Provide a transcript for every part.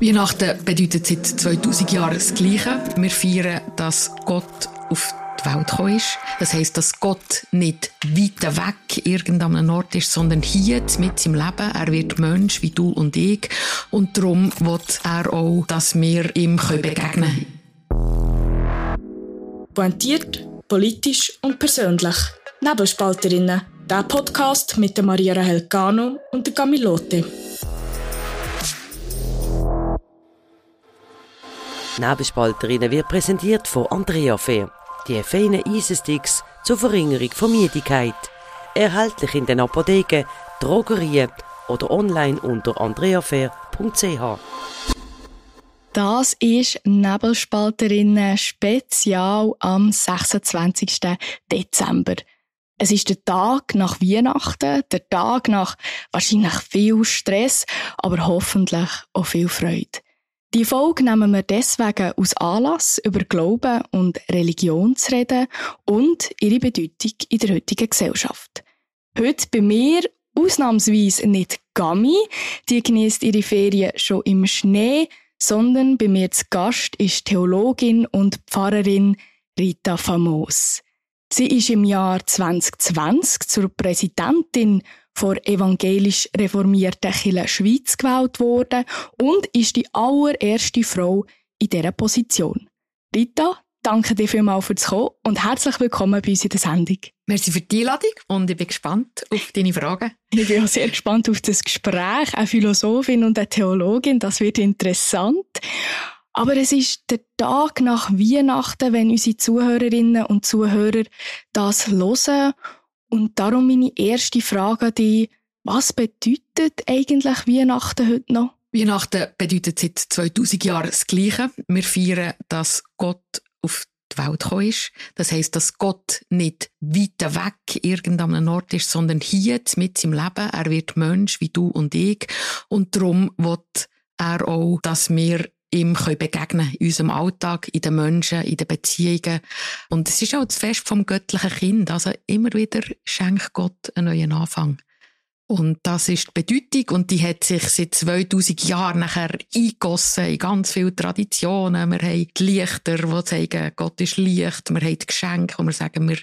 Weihnachten bedeutet seit 2000 Jahren das Gleiche. Wir feiern, dass Gott auf die Welt gekommen ist. Das heisst, dass Gott nicht weit weg irgendeinem Ort ist, sondern hier mit im Leben. Er wird Mensch wie du und ich. Und darum wird er auch, dass wir ihm begegnen können. Pointiert, politisch und persönlich. Nebelspalterinnen. Der Podcast mit Maria Rahel Gano und der Nebelspalterinnen wird präsentiert von Andrea Fair. Die feinen Eisensticks zur Verringerung von Müdigkeit. Erhältlich in den Apotheken, Drogerien oder online unter andreafair.ch. Das ist Nebelspalterinnen Spezial am 26. Dezember. Es ist der Tag nach Weihnachten, der Tag nach wahrscheinlich viel Stress, aber hoffentlich auch viel Freude. Die Folge nehmen wir deswegen aus Anlass, über Glauben und Religion zu reden und ihre Bedeutung in der heutigen Gesellschaft. Heute bei mir ausnahmsweise nicht Gami, die genießt ihre Ferien schon im Schnee, sondern bei mir zu Gast ist Theologin und Pfarrerin Rita Famos. Sie ist im Jahr 2020 zur Präsidentin vor evangelisch reformierten Kirche Schweiz gewählt worden und ist die allererste Frau in dieser Position. Rita, danke dir vielmals fürs Kommen und herzlich willkommen bei uns in der Sendung. Merci für die Einladung und ich bin gespannt auf deine Fragen. Ich bin auch sehr gespannt auf das Gespräch. Eine Philosophin und eine Theologin, das wird interessant. Aber es ist der Tag nach Weihnachten, wenn unsere Zuhörerinnen und Zuhörer das hören und darum meine erste Frage an dich. Was bedeutet eigentlich Weihnachten heute noch? Weihnachten bedeutet seit 2000 Jahren das Gleiche. Wir feiern, dass Gott auf die Welt gekommen ist. Das heisst, dass Gott nicht weit weg irgendeinem Ort ist, sondern hier mit im Leben. Er wird Mensch wie du und ich. Und darum wird er auch, dass wir ihm begegnen können, in unserem Alltag, in den Menschen, in den Beziehungen. Und es ist auch das Fest vom göttlichen Kind. Also immer wieder schenkt Gott einen neuen Anfang. Und das ist die Bedeutung und die hat sich seit 2000 Jahren nachher eingegossen in ganz viele Traditionen. Wir haben die Lichter, die sagen, Gott ist Licht. Wir haben die Geschenke, wo wir sagen, wir,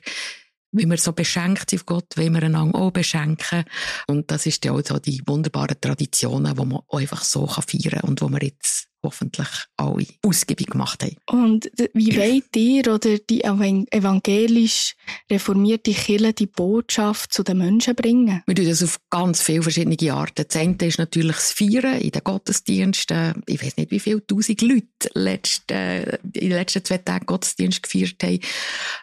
wie wir so beschenkt sind auf Gott, wollen wir einander auch beschenken. Und das ist ja auch so die wunderbaren Traditionen, die man einfach so feiern kann und wo wir jetzt hoffentlich alle ausgiebig gemacht haben. Und wie wollt ihr oder die evangelisch reformierte Kirche die Botschaft zu den Menschen bringen? Wir tun das auf ganz viele verschiedene Arten. Das eine ist natürlich das Feiern in den Gottesdiensten. Ich weiß nicht, wie viele tausend Leute letzte, in den letzten zwei Tagen Gottesdienst gefeiert haben.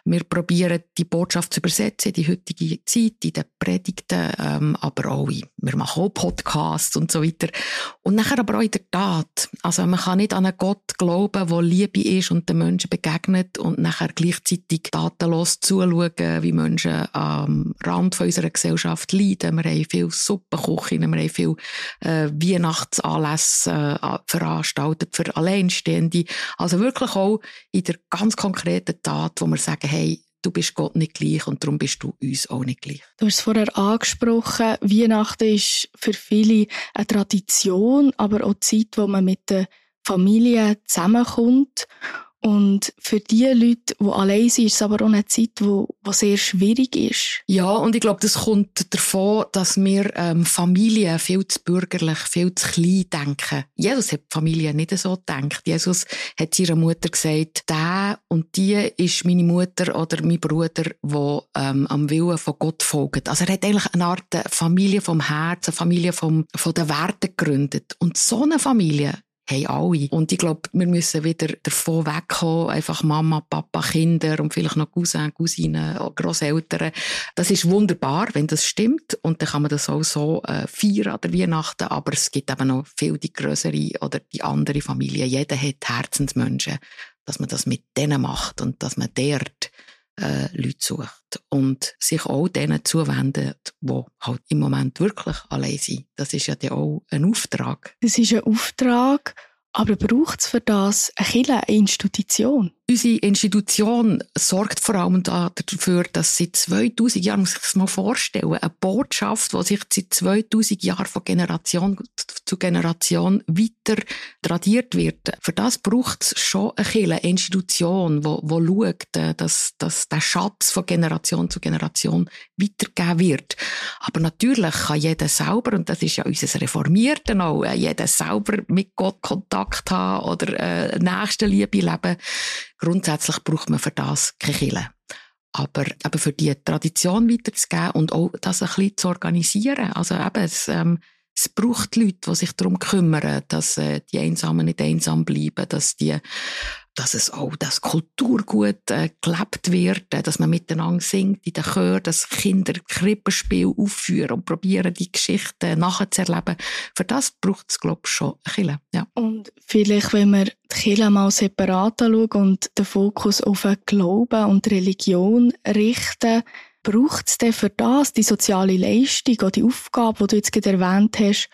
Wir probieren, die Botschaft zu übersetzen in die heutige Zeit, in den Predigten, ähm, aber auch, in, wir machen auch Podcasts und so weiter. Und nachher aber auch in der Tat. Also man kann nicht an einen Gott glauben, der Liebe ist und den Menschen begegnet und nachher gleichzeitig tatenlos zuschauen, wie Menschen am Rand unserer Gesellschaft leiden. Wir haben viele Suppenküchen, wir haben viele äh, Weihnachtsanlässe äh, veranstaltet für Alleinstehende. Also wirklich auch in der ganz konkreten Tat, wo wir sagen, hey, du bist Gott nicht gleich und darum bist du uns auch nicht gleich. Du hast es vorher angesprochen, Weihnachten ist für viele eine Tradition, aber auch die Zeit, wo man mit der Familie zusammenkommt und für die Leute, die allein sind, ist es aber auch eine Zeit, die, sehr schwierig ist. Ja, und ich glaube, das kommt davon, dass wir ähm, Familien viel zu bürgerlich, viel zu klein denken. Jesus hat die Familie nicht so gedacht. Jesus hat seiner Mutter gesagt, der und die ist meine Mutter oder mein Bruder, der ähm, am Willen von Gott folgt. Also er hat eigentlich eine Art Familie vom Herzen, eine Familie vom, von den Werten gegründet. Und so eine Familie haben alle. Und ich glaube, wir müssen wieder davon wegkommen, einfach Mama, Papa, Kinder und vielleicht noch Cousin, Cousinen, Großeltern. Das ist wunderbar, wenn das stimmt. Und dann kann man das auch so äh, feiern an der Weihnachten. Aber es gibt eben noch viel die größere oder die andere Familie. Jeder hat Herzensmenschen, dass man das mit denen macht und dass man dort äh, Leute sucht und sich auch denen zuwendet, die halt im Moment wirklich allein sind. Das ist ja auch ein Auftrag. Das ist ein Auftrag, aber braucht es für das eine Kirche, eine Institution? Unsere Institution sorgt vor allem dafür, dass seit 2000 Jahren, muss ich das mal vorstellen, eine Botschaft, die sich seit 2000 Jahren von Generation zu Generation weiter tradiert wird. Für das braucht es schon eine Institution, die, die schaut, äh, dass, dass der Schatz von Generation zu Generation weitergegeben wird. Aber natürlich kann jeder selber, und das ist ja unser Reformierten auch, äh, jeder selber mit Gott Kontakt haben oder äh, Nächstenliebe leben. Grundsätzlich braucht man für das keine Kirche. Aber eben für die Tradition weiterzugeben und auch das ein bisschen zu organisieren. Also eben, es, ähm, es braucht Leute, die sich darum kümmern, dass äh, die Einsamen nicht einsam bleiben, dass die dass es auch das Kulturgut äh, gelebt wird, äh, dass man miteinander singt in den Chören, dass Kinder Krippenspiel aufführen und probieren, die Geschichten nachzuerleben. Für das braucht es, glaube ich, schon Kirche. Ja. Und vielleicht, wenn wir die Kirche mal separat anschauen und den Fokus auf den Glauben und Religion richten, braucht es denn für das die soziale Leistung oder die Aufgabe, die du jetzt gerade erwähnt hast,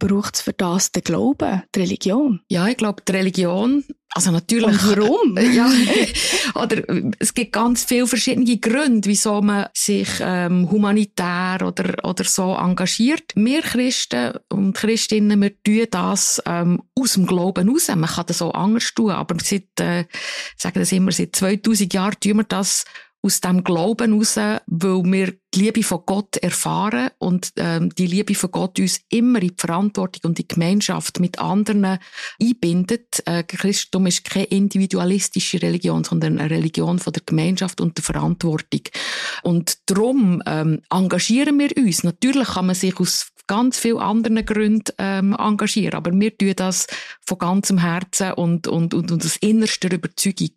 braucht es für das den Glauben, die Religion? Ja, ich glaube, die Religion, also natürlich. Und warum? ja, oder es gibt ganz viele verschiedene Gründe, wieso man sich ähm, humanitär oder, oder so engagiert. Wir Christen und Christinnen, wir tun das ähm, aus dem Glauben raus. Man kann das auch anders tun, aber seit, äh, sagen das immer, seit 2000 Jahren tun wir das aus dem Glauben heraus, weil wir die Liebe von Gott erfahren und ähm, die Liebe von Gott uns immer in die Verantwortung und die Gemeinschaft mit anderen einbindet. Äh, Christentum ist keine individualistische Religion, sondern eine Religion von der Gemeinschaft und der Verantwortung. Und darum ähm, engagieren wir uns. Natürlich kann man sich aus ganz vielen anderen Gründen ähm, engagieren. Aber wir tun das von ganzem Herzen und, und, und, und aus innerster Überzeugung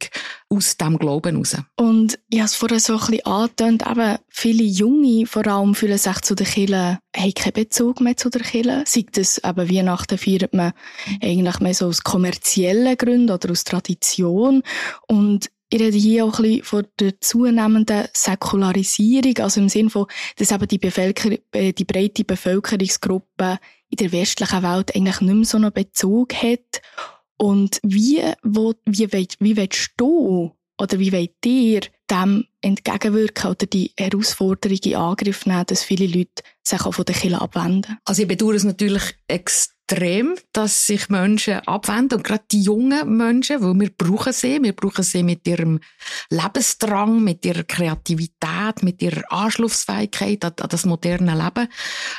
aus dem Glauben heraus. Und ich habe es vorher so ein bisschen angetönt, eben viele Junge vor allem fühlen sich zu der Kirche, haben keinen Bezug mehr zu der Kirche. Sei das eben Weihnachten feiert man eigentlich mehr so aus kommerziellen Gründen oder aus Tradition. Und ich rede hier auch ein bisschen von der zunehmenden Säkularisierung, also im Sinne von, dass eben die, Bevölker äh, die breite Bevölkerungsgruppe in der westlichen Welt eigentlich nicht mehr so einen Bezug hat. Und wie, wo, wie, wollt, wie willst du oder wie wollt ihr dem entgegenwirken oder die Herausforderung in Angriff nehmen, dass viele Leute sich auch von der Kirche abwenden? Also ich bedauere es natürlich extrem extrem, dass sich Menschen abwenden. Und gerade die jungen Menschen, weil wir brauchen sie, wir brauchen sie mit ihrem Lebensdrang, mit ihrer Kreativität, mit ihrer Anschlussfähigkeit an, an das moderne Leben.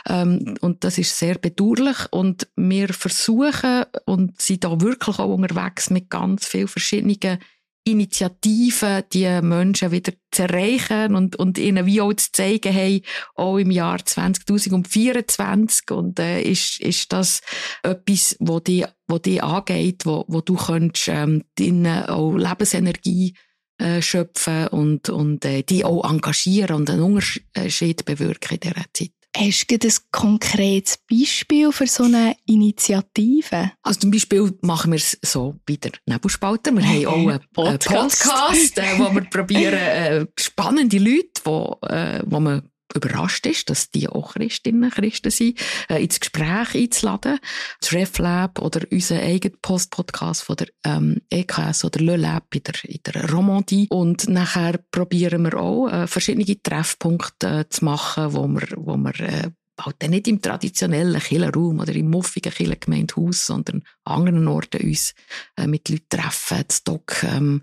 Ähm, und das ist sehr bedauerlich. Und wir versuchen und sind da wirklich auch unterwegs mit ganz vielen verschiedenen Initiativen, die Menschen wieder zu erreichen und, und ihnen wie auch zu zeigen, hey, auch im Jahr 2024 und äh, ist, ist das etwas, wo die, wo die angeht, wo, wo du könntest, ähm, deine auch Lebensenergie äh, schöpfen und, und äh, die auch engagieren und einen Unterschied bewirken in dieser Zeit. Hast du ein konkretes Beispiel für so eine Initiative? Also zum Beispiel machen wir es so bei der Nebelspalter. Wir haben auch einen Podcast, Podcast äh, wo wir probieren, äh, spannende Leute, wo, äh, wo man überrascht ist, dass die auch Christinnen Christen sind, äh, ins Gespräch einzuladen. Das RefLab oder unser eigener Post-Podcast von der ähm, EKS oder Le Lab in der, in der Romandie. Und nachher probieren wir auch, äh, verschiedene Treffpunkte äh, zu machen, wo wir, wo wir äh, halt nicht im traditionellen Killerraum oder im muffigen Killergemeindehaus, sondern an anderen Orten uns äh, mit Leuten treffen. Doc ähm,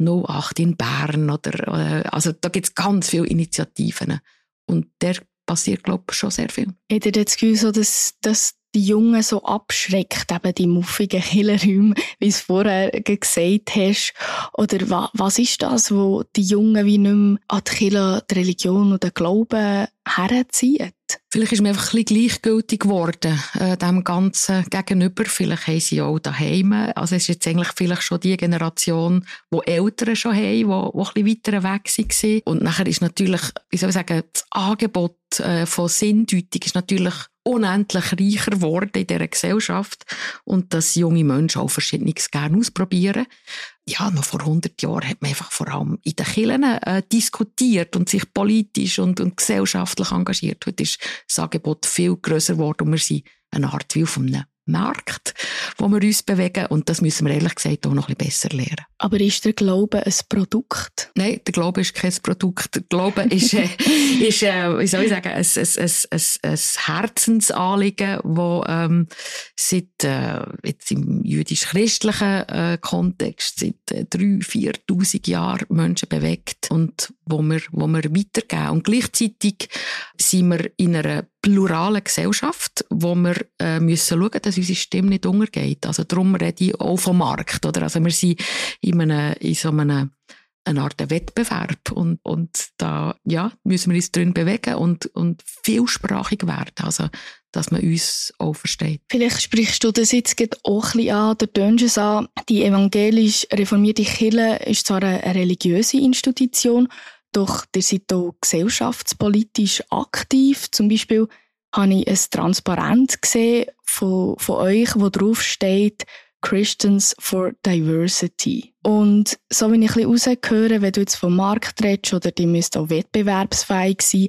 08 in Bern oder, äh, also da gibt's ganz viele Initiativen. Und der passiert, glaube ich, schon sehr viel. Hat ihr das Gefühl, dass, dass die Jungen so abschreckt, eben die muffigen Killerräume, wie du es vorher gesagt hast? Oder wa, was ist das, wo die Jungen wie nicht mehr an die Kirche, die Religion oder den Glauben herziehen? Vielleicht ist mir einfach ein bisschen gleichgültig geworden, äh, dem Ganzen gegenüber. Vielleicht haben sie auch daheim. Also es ist jetzt eigentlich vielleicht schon die Generation, wo Eltern schon haben, die, die ein bisschen weiter weg waren. Und nachher ist natürlich, wie soll ich sagen, das Angebot äh, von Sinndeutung ist natürlich unendlich reicher geworden in dieser Gesellschaft und dass junge Menschen auch Verschiedenes gerne ausprobieren. Ja, noch vor 100 Jahren hat man einfach vor allem in den Kirchen äh, diskutiert und sich politisch und, und gesellschaftlich engagiert. Heute ist das Angebot viel grösser geworden und wir sind eine Art wie auf einem Markt. wo wir uns bewegen. Und das müssen wir ehrlich gesagt auch noch ein bisschen besser lernen. Aber ist der Glaube ein Produkt? Nein, der Glaube ist kein Produkt. Der Glaube ist, äh, ist äh, wie soll ich sagen, ein, ein, ein, ein, Herzensanliegen, das ähm, seit äh, jetzt im jüdisch-christlichen äh, Kontext seit äh, drei, viertausend Jahren Menschen bewegt und wo wir, wo wir weitergeben. Und gleichzeitig sind wir in einer pluralen Gesellschaft, wo wir äh, müssen schauen, dass unsere Stimme nicht untergeht. Also darum rede ich auch vom Markt, oder? Also wir sind in, einem, in so einem eine Art Wettbewerb und, und da ja, müssen wir uns drin bewegen und, und vielsprachig werden, also dass man uns auch versteht. Vielleicht sprichst du das jetzt auch ein bisschen an, der tönst es an, die evangelisch reformierte Kirche ist zwar eine religiöse Institution, doch ihr seid auch gesellschaftspolitisch aktiv. Zum Beispiel habe ich ein Transparent gesehen von, von euch, wo drauf steht Christians for Diversity. Und so wie ich ein bisschen wenn du jetzt vom Markt redest oder die müsst auch wettbewerbsfähig sein,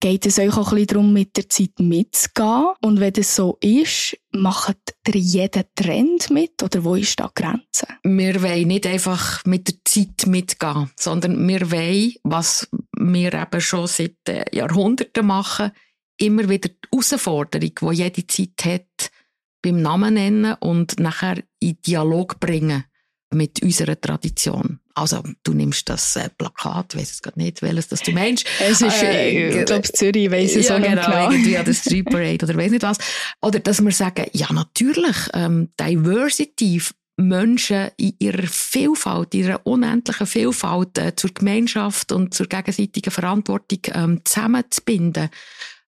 geht es euch auch ein bisschen darum, mit der Zeit mitzugehen? Und wenn das so ist, macht ihr jeden Trend mit? Oder wo ist da die Grenze? Wir wollen nicht einfach mit der Zeit mitgehen, sondern wir wollen, was wir eben schon seit äh, Jahrhunderten machen, immer wieder die Herausforderung, die jede Zeit hat, beim Namen nennen und nachher in Dialog bringen mit unserer Tradition. Also, du nimmst das äh, Plakat, ich weiß es gerade nicht, welches das du meinst. Es ist, äh, ich glaube, Zürich weiss es ja, auch genau, genau. irgendwie an der Street Parade oder weiss nicht was. Oder dass wir sagen, ja, natürlich, ähm, Diversity, Menschen in ihrer Vielfalt, in ihrer unendlichen Vielfalt äh, zur Gemeinschaft und zur gegenseitigen Verantwortung ähm, zusammenzubinden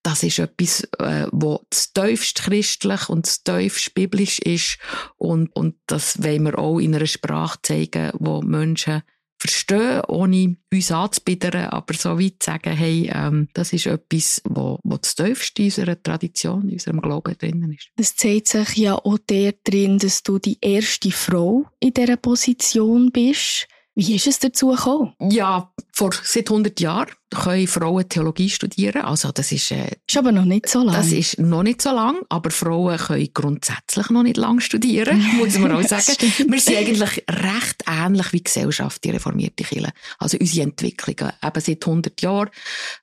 das ist etwas, äh, wo das tiefst christlich und das tiefst biblisch ist. Und, und das wollen wir auch in einer Sprache zeigen, wo Menschen verstehen, ohne uns anzubiedern, aber so weit sagen, hey, ähm, das ist etwas, wo, wo das tiefste in unserer Tradition, in unserem Glauben drinnen ist. Es zeigt sich ja auch der drin, dass du die erste Frau in dieser Position bist. Wie ist es dazu gekommen? Ja, vor seit 100 Jahren können Frauen Theologie studieren. Also das ist, äh, ist aber noch nicht so lang. Das ist noch nicht so lang, aber Frauen können grundsätzlich noch nicht lang studieren, muss man auch sagen. Wir sind eigentlich recht ähnlich wie die Gesellschaft, die reformierte Kirche. Also unsere Entwicklungen. Eben seit 100 Jahren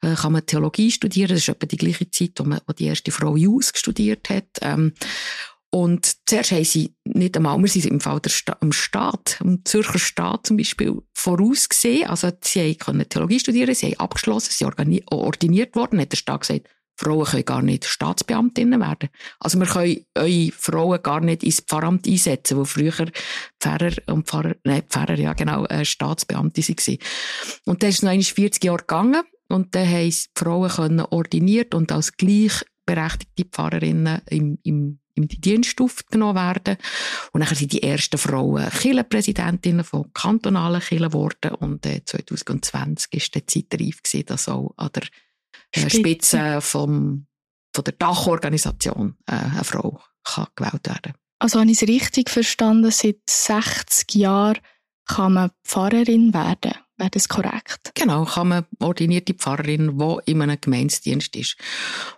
äh, kann man Theologie studieren. Das ist etwa die gleiche Zeit, wo, man, wo die erste Frau Jus studiert hat. Ähm, und zuerst haben sie nicht einmal, wir sind im Fall der Sta im Staat, im Zürcher Staat zum Beispiel, vorausgesehen. Also, sie können Theologie studieren, sie haben abgeschlossen, sie sind ordiniert worden, hat der Staat gesagt, Frauen können gar nicht Staatsbeamtinnen werden. Also wir können eure Frauen gar nicht ins Pfarramt einsetzen, wo früher Pfarrer und Pfarrer, nein, Pfarrer, ja genau, äh, Staatsbeamte waren. Und dann ist es noch 40 Jahre gegangen und dann haben die Frauen können ordiniert und als gleichberechtigte Pfarrerinnen im, im in die Dienst aufgenommen werden. Und dann sind die ersten Frauen Kirchenpräsidentinnen von kantonalen Kirchen geworden. Und äh, 2020 war die Zeit reif, gewesen, dass auch an der äh, Spitze vom, von der Dachorganisation äh, eine Frau kann gewählt werden Also habe ich es richtig verstanden, seit 60 Jahren kann man Pfarrerin werden? Wäre das korrekt? Genau, kann man ordinierte Pfarrerin, die in einem Gemeinsdienst ist.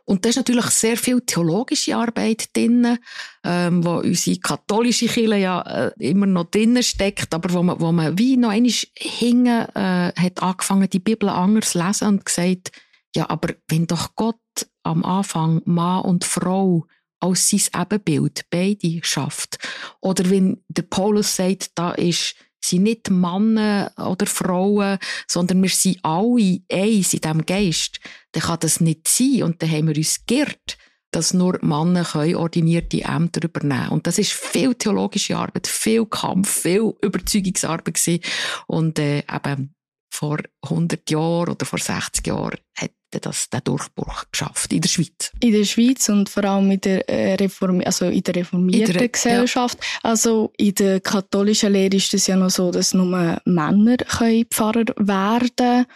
Und da ist natürlich sehr viel theologische Arbeit drin, ähm, wo unsere katholische Kirche ja äh, immer noch drin steckt, aber wo man, wo man wie noch einmal hingen, äh, hat angefangen, die Bibel anders zu lesen und gesagt, ja, aber wenn doch Gott am Anfang Mann und Frau als sein Ebenbild beide schafft, oder wenn der Paulus sagt, da ist sind nicht Männer oder Frauen, sondern wir sind alle eins in diesem Geist, dann kann das nicht sein. Und dann haben wir uns geirrt, dass nur Männer können ordinierte Ämter übernehmen Und das ist viel theologische Arbeit, viel Kampf, viel Überzeugungsarbeit gewesen. Und äh, eben vor 100 Jahren oder vor 60 Jahren hat das den Durchbruch geschafft in der Schweiz. In der Schweiz und vor allem in der, äh, Reform also in der reformierten in der, Gesellschaft. Ja. Also in der katholischen Lehre ist es ja noch so, dass nur Männer können Pfarrer werden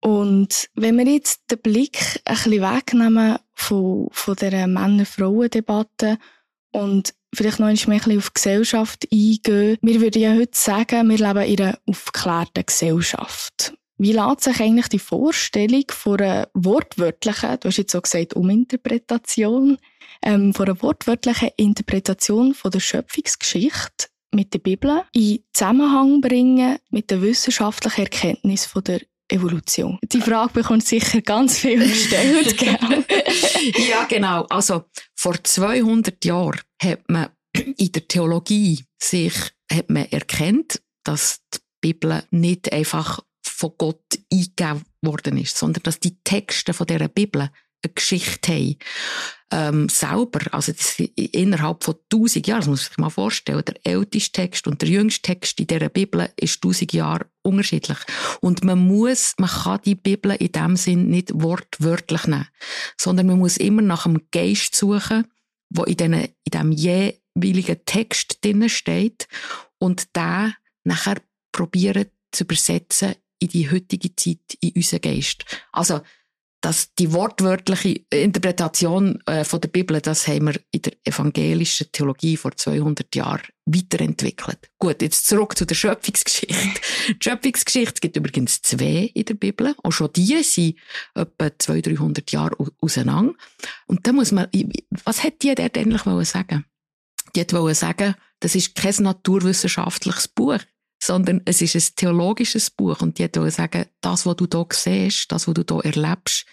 und wenn wir jetzt den Blick ein bisschen wegnehmen von, von dieser Männer-Frauen-Debatte und vielleicht noch ein bisschen auf die Gesellschaft eingehen. Wir würden ja heute sagen, wir leben in einer aufgeklärten Gesellschaft. Wie lässt sich eigentlich die Vorstellung von einer wortwörtlichen, du hast jetzt so gesagt, Uminterpretation, ähm, von einer wortwörtlichen Interpretation von der Schöpfungsgeschichte mit der Bibel in Zusammenhang bringen mit der wissenschaftlichen Erkenntnis von der Evolution. Die Frage bekommt sicher ganz viel gestellt, gell? ja, genau. Also, vor 200 Jahren hat man in der Theologie sich, hat man erkennt, dass die Bibel nicht einfach von Gott eingegeben worden ist, sondern dass die Texte von dieser Bibel eine Geschichte haben. Ähm, selber, also das, innerhalb von tausend Jahren, das muss man sich mal vorstellen, der älteste Text und der jüngste Text in dieser Bibel ist tausend Jahre unterschiedlich. Und man muss, man kann die Bibel in dem Sinn nicht wortwörtlich nehmen, sondern man muss immer nach dem Geist suchen, wo in, den, in dem jeweiligen Text drinnen steht und da nachher probieren zu übersetzen in die heutige Zeit, in unseren Geist. Also, dass die wortwörtliche Interpretation äh, von der Bibel, das haben wir in der evangelischen Theologie vor 200 Jahren weiterentwickelt. Gut, jetzt zurück zu der Schöpfungsgeschichte. die Schöpfungsgeschichte es gibt übrigens zwei in der Bibel. Auch schon die sind etwa 200, 300 Jahre auseinander. Und da muss man, was hat die dort endlich sagen? Die wollte sagen, das ist kein naturwissenschaftliches Buch sondern es ist ein theologisches Buch und die wollen sagen, das, was du hier siehst, das, was du hier erlebst,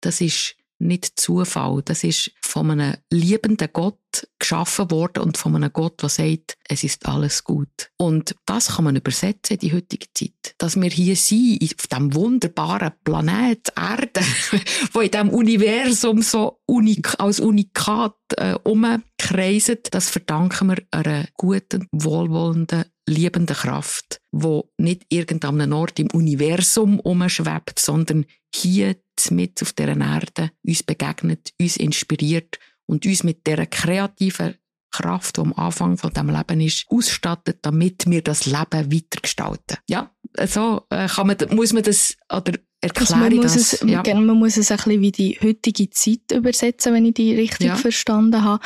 das ist nicht Zufall. Das ist von einem liebenden Gott geschaffen worden und von einem Gott, der sagt, es ist alles gut. Und das kann man übersetzen in die heutige Zeit. Dass wir hier sind, auf diesem wunderbaren Planet Erde, wo in diesem Universum so unik, als Unikat äh, umkreiset, das verdanken wir einer guten, wohlwollenden liebende Kraft, wo nicht irgendeinem Ort im Universum umschwebt, sondern hier mit auf der Erde uns begegnet, uns inspiriert und uns mit der kreativen Kraft, die am Anfang von dem Leben ist, ausstattet, damit wir das Leben weitergestalten. Ja, so äh, kann man, muss man das oder erklären also man muss das. Es, ja. Man muss es ein bisschen wie die heutige Zeit übersetzen, wenn ich die richtig ja. verstanden habe.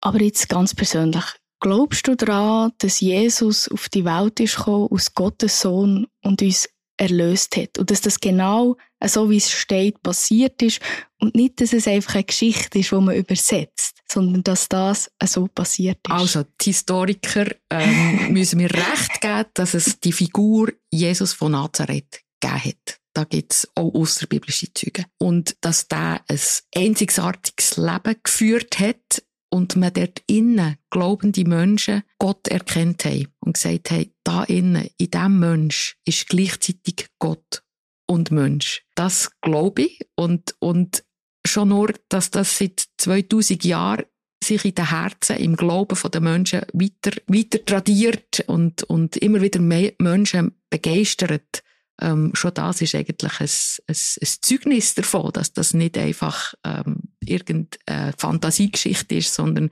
Aber jetzt ganz persönlich, Glaubst du daran, dass Jesus auf die Welt ist gekommen, aus Gottes Sohn und uns erlöst hat? Und dass das genau so, wie es steht, passiert ist und nicht, dass es einfach eine Geschichte ist, die man übersetzt, sondern dass das so passiert ist? Also, die Historiker ähm, müssen mir recht geben, dass es die Figur Jesus von Nazareth gegeben hat. Da gibt es auch außerbiblische Züge. Und dass der ein einzigartiges Leben geführt hat, und man dort innen glaubende Menschen Gott erkennt haben und gesagt haben, da innen, in diesem Mensch ist gleichzeitig Gott und Mensch. Das glaube ich und, und schon nur, dass das seit 2000 Jahren sich in den Herzen, im Glauben der Menschen weiter, weiter tradiert und, und immer wieder mehr Menschen begeistert ähm, schon das ist eigentlich ein, ein, ein, Zeugnis davon, dass das nicht einfach ähm, irgendeine Fantasiegeschichte ist, sondern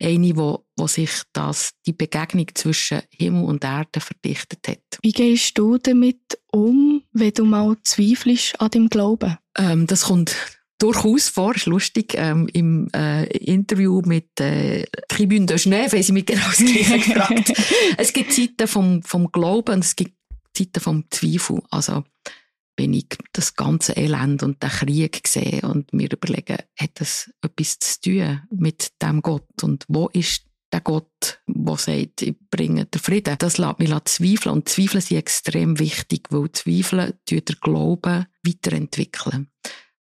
eine, wo, wo sich das, die Begegnung zwischen Himmel und Erde verdichtet hat. Wie gehst du damit um, wenn du mal zweifelst an deinem Glauben? Ähm, das kommt durchaus vor, ist lustig, ähm, im äh, Interview mit äh, Tribune de Genève haben sie mich genau das Gleiche gefragt. es gibt Zeiten vom, vom Glauben und es gibt Zeiten vom Zweifel. Also, wenn ich das ganze Elend und den Krieg sehe und mir überlege, hat das etwas zu tun mit dem Gott und wo ist der Gott, der sagt, ich bringe den Frieden. Das lässt mich zweifeln. Und Zweifel sind extrem wichtig, weil Zweifel den Glauben weiterentwickeln.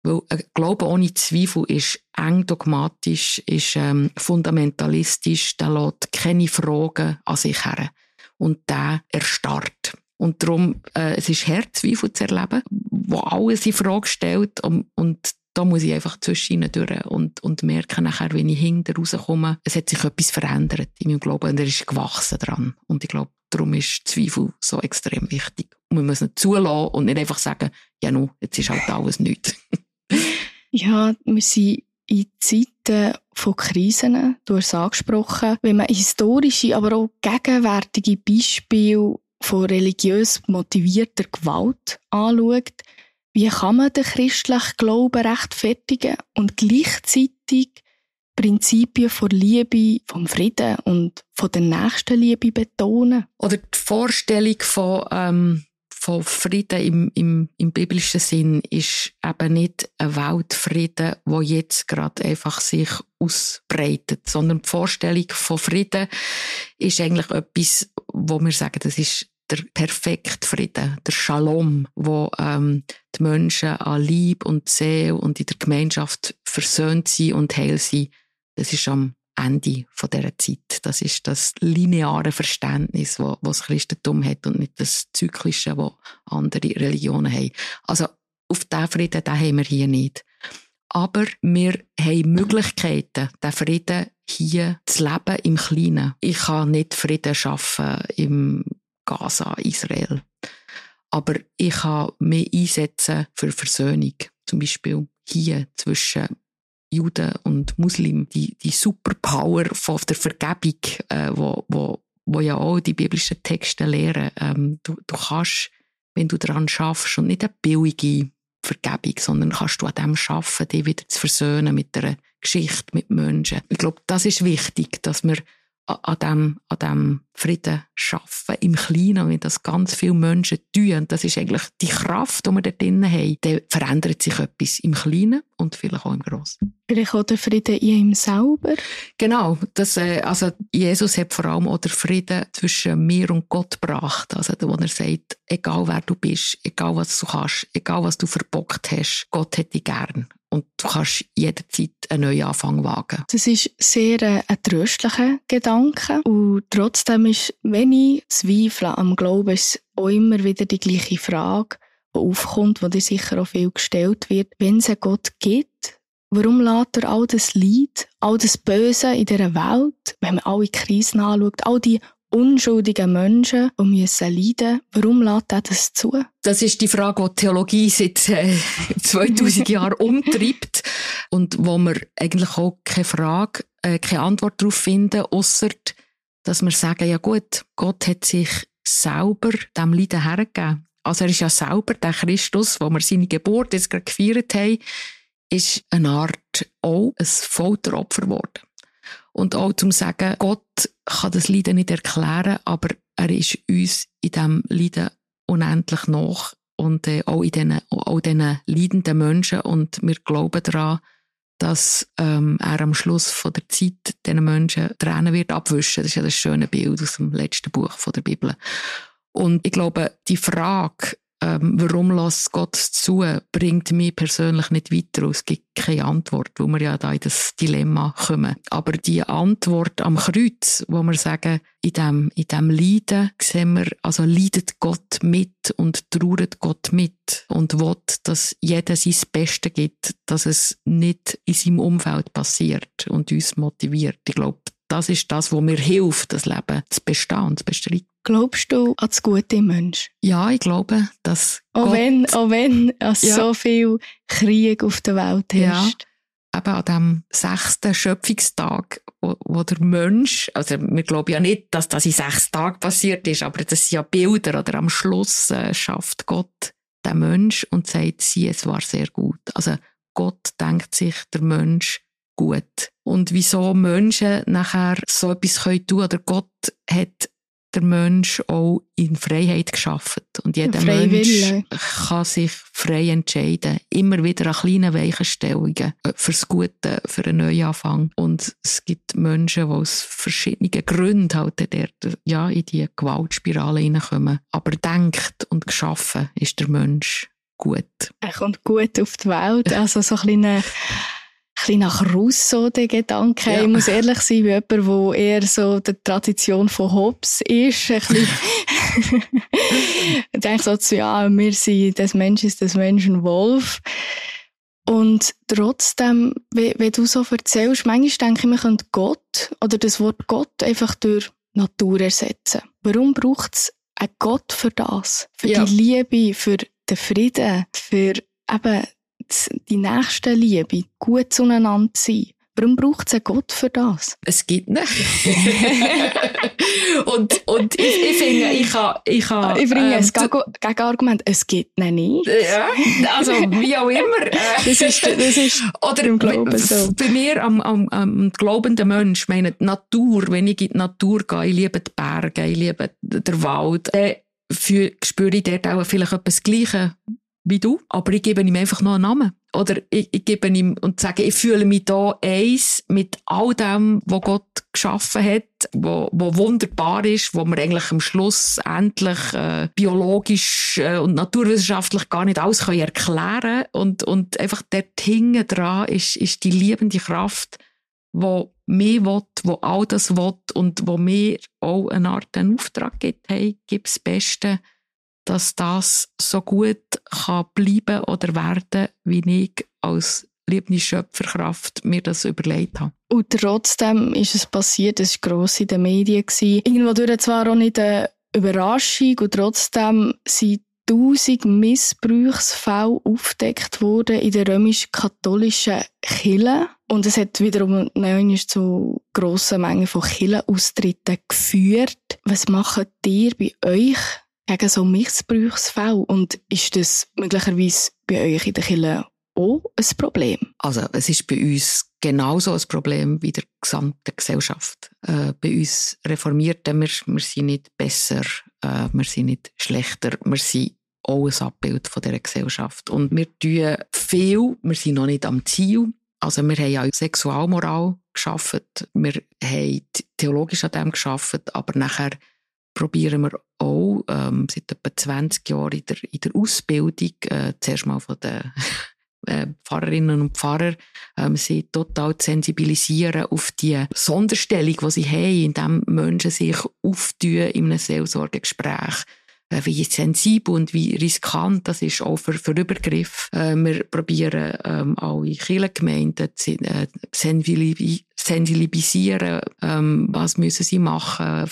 Weil ein Glaube ohne Zweifel ist eng dogmatisch, ist ähm, fundamentalistisch, der lässt keine Fragen an sich her. Und der erstarrt. Und darum, äh, es ist hart, Zweifel zu erleben, wo alles in Frage stellt und, und da muss ich einfach zwischen durch und, und merken nachher, wenn ich hinten rauskomme, es hat sich etwas verändert in meinem Glauben und er ist gewachsen dran. Und ich glaube, darum ist Zweifel so extrem wichtig. Und wir müssen zulassen und nicht einfach sagen, ja, no, jetzt ist halt alles nichts. ja, wir sind in Zeiten von Krisen, du hast es angesprochen, wenn man historische, aber auch gegenwärtige Beispiele von religiös motivierter Gewalt anschaut, wie kann man den christlichen Glauben rechtfertigen und gleichzeitig Prinzipien von Liebe, vom Frieden und von der Nächstenliebe betonen? Oder die Vorstellung von, ähm, von Frieden im, im, im biblischen Sinn ist eben nicht ein Weltfrieden, wo jetzt gerade einfach sich ausbreitet, sondern die Vorstellung von Frieden ist eigentlich etwas, wo wir sagen, das ist der perfekte Frieden, der Shalom, wo ähm, die Menschen an Lieb und Seele und in der Gemeinschaft versöhnt sind und heil sind. Das ist am Ende von dieser Zeit. Das ist das lineare Verständnis, wo das Christentum hat und nicht das zyklische, wo andere Religionen haben. Also auf diesen Frieden den haben wir hier nicht. Aber wir haben Möglichkeiten, den Frieden hier zu leben im Kleinen. Ich kann nicht Frieden schaffen im Gaza, Israel. Aber ich kann mich einsetzen für Versöhnung. Zum Beispiel hier zwischen Juden und Muslim. Die, die Superpower von der Vergebung, äh, wo, wo, wo ja auch die biblischen Texte lehren. Ähm, du, du kannst, wenn du daran schaffst und nicht eine billige Vergebung, sondern kannst du an dem schaffen, dich wieder zu versöhnen mit der Geschichte, mit Menschen. Ich glaube, das ist wichtig, dass wir an dem, an dem Frieden schaffen im Kleinen, wenn das ganz viele Menschen tun, und das ist eigentlich die Kraft, die wir da drinnen haben, dann verändert sich etwas im Kleinen und vielleicht auch im Grossen. Vielleicht auch der Frieden in ihm selber? Genau, das, äh, also Jesus hat vor allem auch den Frieden zwischen mir und Gott gebracht, also wo er sagt, egal wer du bist, egal was du kannst, egal was du verbockt hast, Gott hat dich gern und du kannst jederzeit einen neuen Anfang wagen. Das ist sehr äh, ein tröstlicher Gedanke und trotzdem ist, wenn ich zweifle am Glauben, ist auch immer wieder die gleiche Frage, die aufkommt, wo dir sicher auch viel gestellt wird. Wenn es einen Gott gibt, warum lässt er all das Leid, all das Böse in dieser Welt, wenn man alle Krisen anschaut, all die unschuldigen Menschen, die müssen leiden Warum lässt er das zu? Das ist die Frage, die, die Theologie seit äh, 2000 Jahren umtreibt und wo wir eigentlich auch keine Frage, äh, keine Antwort darauf finden, außer dass wir sagen, ja gut, Gott hat sich selber dem Leiden hergegeben. Also er ist ja selber der Christus, wo wir seine Geburt jetzt gerade gefeiert haben, ist eine Art auch ein Folteropfer geworden. Und auch zum sagen, Gott kann das Leiden nicht erklären, aber er ist uns in diesem Leiden unendlich nach und äh, auch in diesen, auch diesen leidenden Menschen und wir glauben daran, dass ähm, er am Schluss von der Zeit diesen Menschen Tränen wird abwischen. Das ist ja das schöne Bild aus dem letzten Buch von der Bibel. Und ich glaube, die Frage, ähm, warum lässt Gott zu, bringt mich persönlich nicht weiter. Es gibt keine Antwort, wo wir ja da in das Dilemma kommen. Aber die Antwort am Kreuz, wo wir sagen, in dem, in dem Leiden sehen wir, also leidet Gott mit und trauert Gott mit und will, dass jeder sein Bestes gibt, dass es nicht in seinem Umfeld passiert und uns motiviert. Ich glaube, das ist das, was mir hilft, das Leben zu bestehen und zu bestreiten. Glaubst du an das Gute Mensch? Ja, ich glaube, dass auch Gott, wenn, auch wenn es ja. so viel Krieg auf der Welt herrscht. Ja, eben an dem sechsten Schöpfungstag, wo, wo der Mensch, also wir glauben ja nicht, dass das in sechs Tagen passiert ist, aber das sind ja Bilder, oder am Schluss äh, schafft Gott den Mensch und sagt, sie, es war sehr gut. Also Gott denkt sich der Mensch gut. Und wieso Menschen nachher so etwas können tun, oder Gott hat der Mensch auch in Freiheit geschaffen. Und jeder Mensch kann sich frei entscheiden. Immer wieder an kleinen Weichenstellungen äh, fürs Gute, für einen Neuanfang. Und es gibt Menschen, die aus verschiedenen Gründen halt dort, ja, in die Gewaltspirale hineinkommen. Aber denkt und geschaffen ist der Mensch gut. Er kommt gut auf die Welt. Also so ein kleiner bisschen nach Rousseau, der Gedanke. Ja. Ich muss ehrlich sein, wie jemand, der eher so der Tradition von Hobbes ist. Ein bisschen ich denke so, ja, wir sind des Menschen ist des Menschen Wolf. Und trotzdem, wie du so erzählst, manchmal denke ich, man könnte Gott oder das Wort Gott einfach durch Natur ersetzen. Warum braucht es einen Gott für das? Für ja. die Liebe, für den Frieden, für eben die nächste Liebe, gut zueinander sein. Warum braucht es einen Gott für das? Es gibt nicht. und, und ich, ich finde, ich kann, ich kann, Ich bringe ähm, ein Gegenargument. Es gibt ihn nicht. Ja, also, wie auch immer. das ist, das ist Oder im Glauben so. Bei mir, am, am, am glaubenden Mensch, meine die Natur, wenn ich in die Natur gehe, ich liebe die Berge, ich liebe den Wald, für, spüre ich dort auch vielleicht etwas Gleiches wie du, aber ich gebe ihm einfach noch einen Namen. Oder ich, ich gebe ihm und sage, ich fühle mich da eins mit all dem, was Gott geschaffen hat, wo wunderbar ist, wo man eigentlich am Schluss endlich äh, biologisch äh, und naturwissenschaftlich gar nicht alles können erklären und und einfach dort hinten dran ist, ist die liebende Kraft, wo mehr will, wo all das will und wo mir auch eine Art einen Auftrag gibt, hey, gib das Beste dass das so gut kann bleiben oder werden, wie ich als liebende Schöpferkraft mir das überlegt habe. Und trotzdem ist es passiert, es war gross in den Medien. Irgendwo durch zwar auch nicht eine Überraschung und trotzdem sind tausend Missbrauchsfälle aufgedeckt worden in der römisch-katholischen Kirche. Und es hat wiederum zu grossen Mengen von Kirchenaustritten geführt. Was macht ihr bei euch gegen so Missbrauchsfälle? Und ist das möglicherweise bei euch in der Kirche auch ein Problem? Also es ist bei uns genauso ein Problem wie der gesamten Gesellschaft. Äh, bei uns Reformierten, wir, wir sind nicht besser, äh, wir sind nicht schlechter, wir sind auch ein Abbild von dieser Gesellschaft. Und wir tun viel, wir sind noch nicht am Ziel. Also wir haben ja Sexualmoral geschaffen, wir haben theologisch an dem geschaffen, aber nachher probieren wir auch ähm, seit etwa 20 Jahren in der, in der Ausbildung, äh, zuerst mal von den äh, Pfarrerinnen und Pfarrer, ähm, sie total zu sensibilisieren auf die Sonderstellung, die sie haben, indem Menschen sich auftun in einem Seelsorgegespräch wie sensibel und wie riskant das ist auch für, für Übergriff. Äh, wir probieren ähm, alle Kirchengemeinden zu äh, sensibilisieren, ähm, was müssen sie machen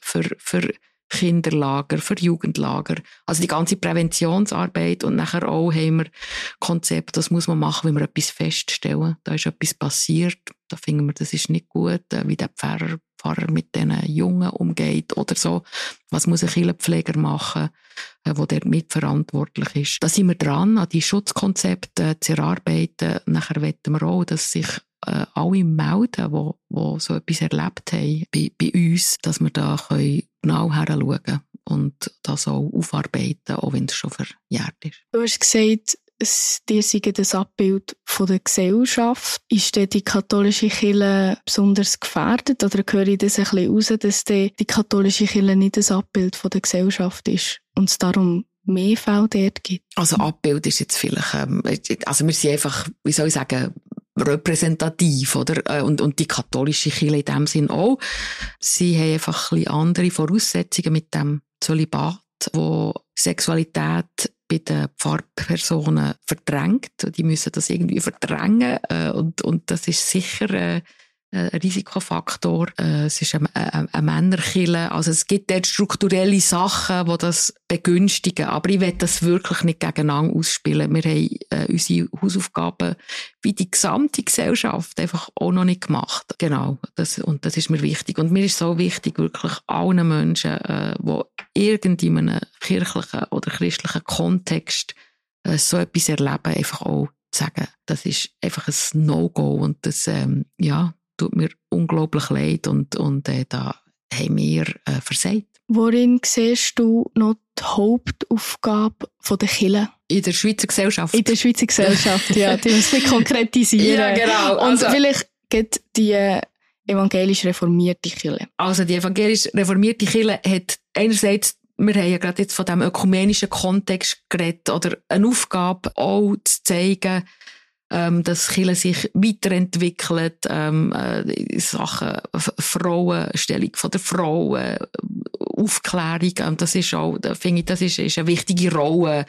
für, für Kinderlager, für Jugendlager. Also die ganze Präventionsarbeit und nachher auch haben wir Konzept, das muss man machen, wenn wir etwas feststellen. Da ist etwas passiert, da finden wir, das ist nicht gut, äh, wie der Pfarrer, Pfarrer mit diesen Jungen umgeht oder so. Was muss ein Kinderpfleger machen, äh, wo der mitverantwortlich ist. Da sind wir dran, an die Schutzkonzepte zu erarbeiten. Nachher wetten wir auch, dass sich äh, alle melden, die, die so etwas erlebt haben bei, bei uns, dass wir da können genau hinschauen und das auch aufarbeiten, auch wenn es schon verjährt ist. Du hast gesagt, es, dir sei das Abbild von der Gesellschaft. Ist denn die katholische Kirche besonders gefährdet? Oder höre ich das ein bisschen raus, dass die, katholische Kirche nicht das Abbild von der Gesellschaft ist und es darum mehr Fälle dort gibt? Also Abbild ist jetzt vielleicht, ähm, also wir sind einfach, wie soll ich sagen, repräsentativ, oder? Äh, und, und die katholische Kirche in dem Sinn auch. Sie haben einfach ein bisschen andere Voraussetzungen mit dem Zölibat, wo Sexualität bei den Pfarrpersonen verdrängt. Die müssen das irgendwie verdrängen. Äh, und, und das ist sicher äh, ein Risikofaktor. Äh, es ist eine, eine, Männerkille. Also es gibt dort strukturelle Sachen, die das begünstigen. Aber ich will das wirklich nicht gegeneinander ausspielen. Wir haben äh, unsere Hausaufgaben wie die gesamte Gesellschaft einfach auch noch nicht gemacht. Genau. Das, und das ist mir wichtig. Und mir ist so wichtig, wirklich allen Menschen, äh, die irgendwie in einem kirchlichen oder christlichen Kontext äh, so etwas erleben, einfach auch sagen, das ist einfach ein No-Go und das, ähm, ja, tut mir unglaublich leid und, und äh, da haben wir äh, versagt. Worin siehst du noch die Hauptaufgabe der Kirche? In der Schweizer Gesellschaft. In der Schweizer Gesellschaft, ja. Die muss nicht konkretisieren. Ja, genau. Und also, vielleicht geht die evangelisch reformierte Kirche. Also die evangelisch reformierte Kirche hat einerseits wir haben ja gerade jetzt von dem ökumenischen Kontext geredet, oder eine Aufgabe auch zu zeigen, ähm, dass Chile sich weiterentwickelt, ähm, äh, Sachen Frauenstellung von der Frauen, Aufklärung, ähm, das ist auch, da finde ich, das ist, ist eine wichtige Rolle.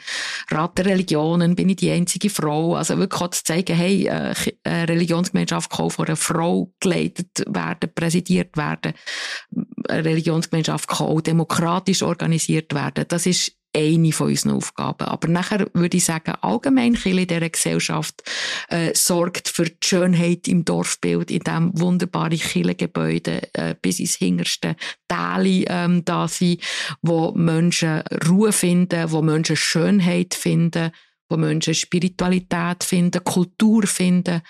Rat der Religionen, bin ich die einzige Frau, also wirklich auch zu zeigen, hey, äh, eine Religionsgemeinschaft kann von einer Frau geleitet werden, präsidiert werden, eine Religionsgemeinschaft kann auch demokratisch organisiert werden, das ist eine von unseren Aufgaben. Aber nachher würde ich sagen, allgemein in dieser Gesellschaft äh, sorgt für die Schönheit im Dorfbild, in dem wunderbare Kirchengebäude äh, bis ins hinterste Täli ähm, da sind, wo Menschen Ruhe finden, wo Menschen Schönheit finden, wo Menschen Spiritualität finden, Kultur finden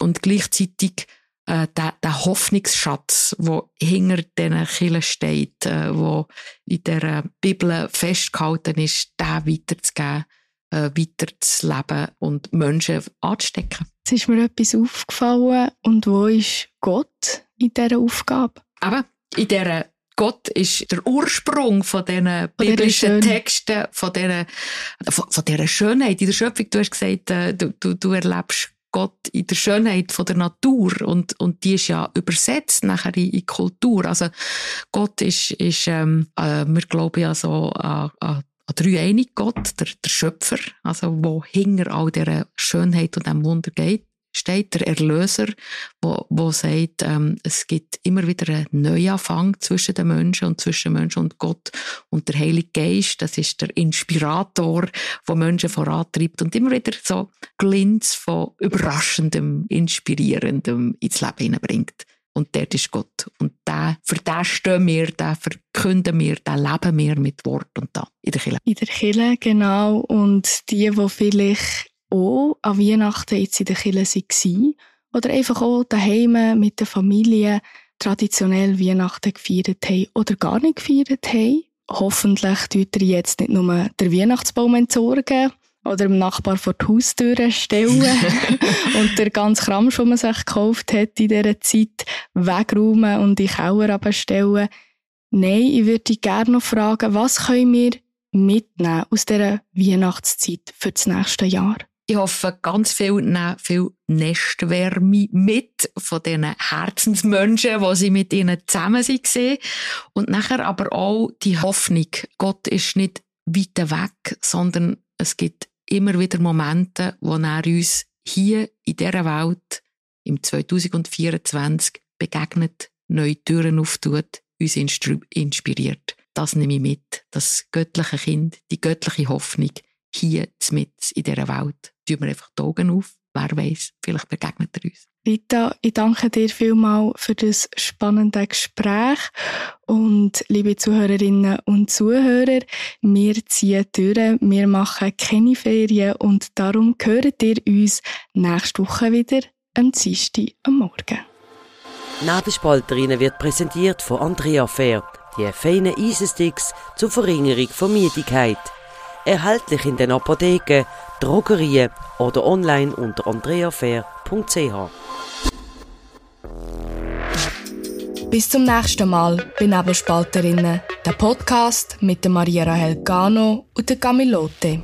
und gleichzeitig äh, der, der Hoffnungsschatz, wo hinter diesen Kirchen steht, äh, wo in der Bibel festgehalten ist, den weiterzugeben, äh, weiterzuleben und Menschen anzustecken. Jetzt ist mir etwas aufgefallen. Und wo ist Gott in dieser Aufgabe? Aber in dieser Gott ist der Ursprung von diesen biblischen Texten, von dieser, von, von dieser Schönheit in der Schöpfung. Du hast gesagt, äh, du, du, du erlebst Gott in der Schönheit von der Natur und, und die ist ja übersetzt nachher in, in Kultur. Also Gott ist, ist ähm, äh, wir glauben ja so an, an an dreieinig Gott, der, der Schöpfer, also wo hinter all dieser Schönheit und dem Wunder geht steht der Erlöser, wo, wo sagt, ähm, es gibt immer wieder einen Neuanfang zwischen den Menschen und zwischen Menschen und Gott. Und der Heilige Geist, das ist der Inspirator, der Menschen vorantreibt und immer wieder so Glints von Überraschendem, Inspirierendem ins Leben hineinbringt. Und dort ist Gott. Und der, für den stehen wir, den verkünden wir, den leben wir mit Wort und da in der Kirche. In der Kirche, genau. Und die, die vielleicht auch an Weihnachten jetzt in der Kirche waren oder einfach auch daheim mit der Familie traditionell Weihnachten gefeiert haben oder gar nicht gefeiert haben. Hoffentlich tut ihr jetzt nicht nur den Weihnachtsbaum entsorgen oder dem Nachbar vor die Haustür stellen und der ganze Kram, den man sich gekauft hat in dieser Zeit, wegräumen und in den Keller abstellen. Nein, ich würde gerne noch fragen, was können wir mitnehmen aus dieser Weihnachtszeit für das nächste Jahr? Ich hoffe, ganz viel nehmen viel Nestwärme mit von diesen Herzensmenschen, die sie mit ihnen zusammen waren. Und nachher aber auch die Hoffnung. Gott ist nicht weit weg, sondern es gibt immer wieder Momente, wo er uns hier in dieser Welt im 2024 begegnet, neue Türen auftut, uns inspiriert. Das nehme ich mit. Das göttliche Kind, die göttliche Hoffnung hier mit in dieser Welt tun wir einfach die Augen auf. Wer weiß, vielleicht begegnet er uns. Rita, ich danke dir vielmals für das spannende Gespräch. Und liebe Zuhörerinnen und Zuhörer, wir ziehen durch, wir machen keine Ferien und darum hört ihr uns nächste Woche wieder am Dienstag am Morgen. Nebelspalterinnen wird präsentiert von Andrea Fair, die feinen Eisensticks zur Verringerung von Müdigkeit erhältlich in den Apotheken, Drogerien oder online unter andreafair.ch. Bis zum nächsten Mal bei Nebelspalterinnen, der Podcast mit Maria Rahel Gano und der Camilote.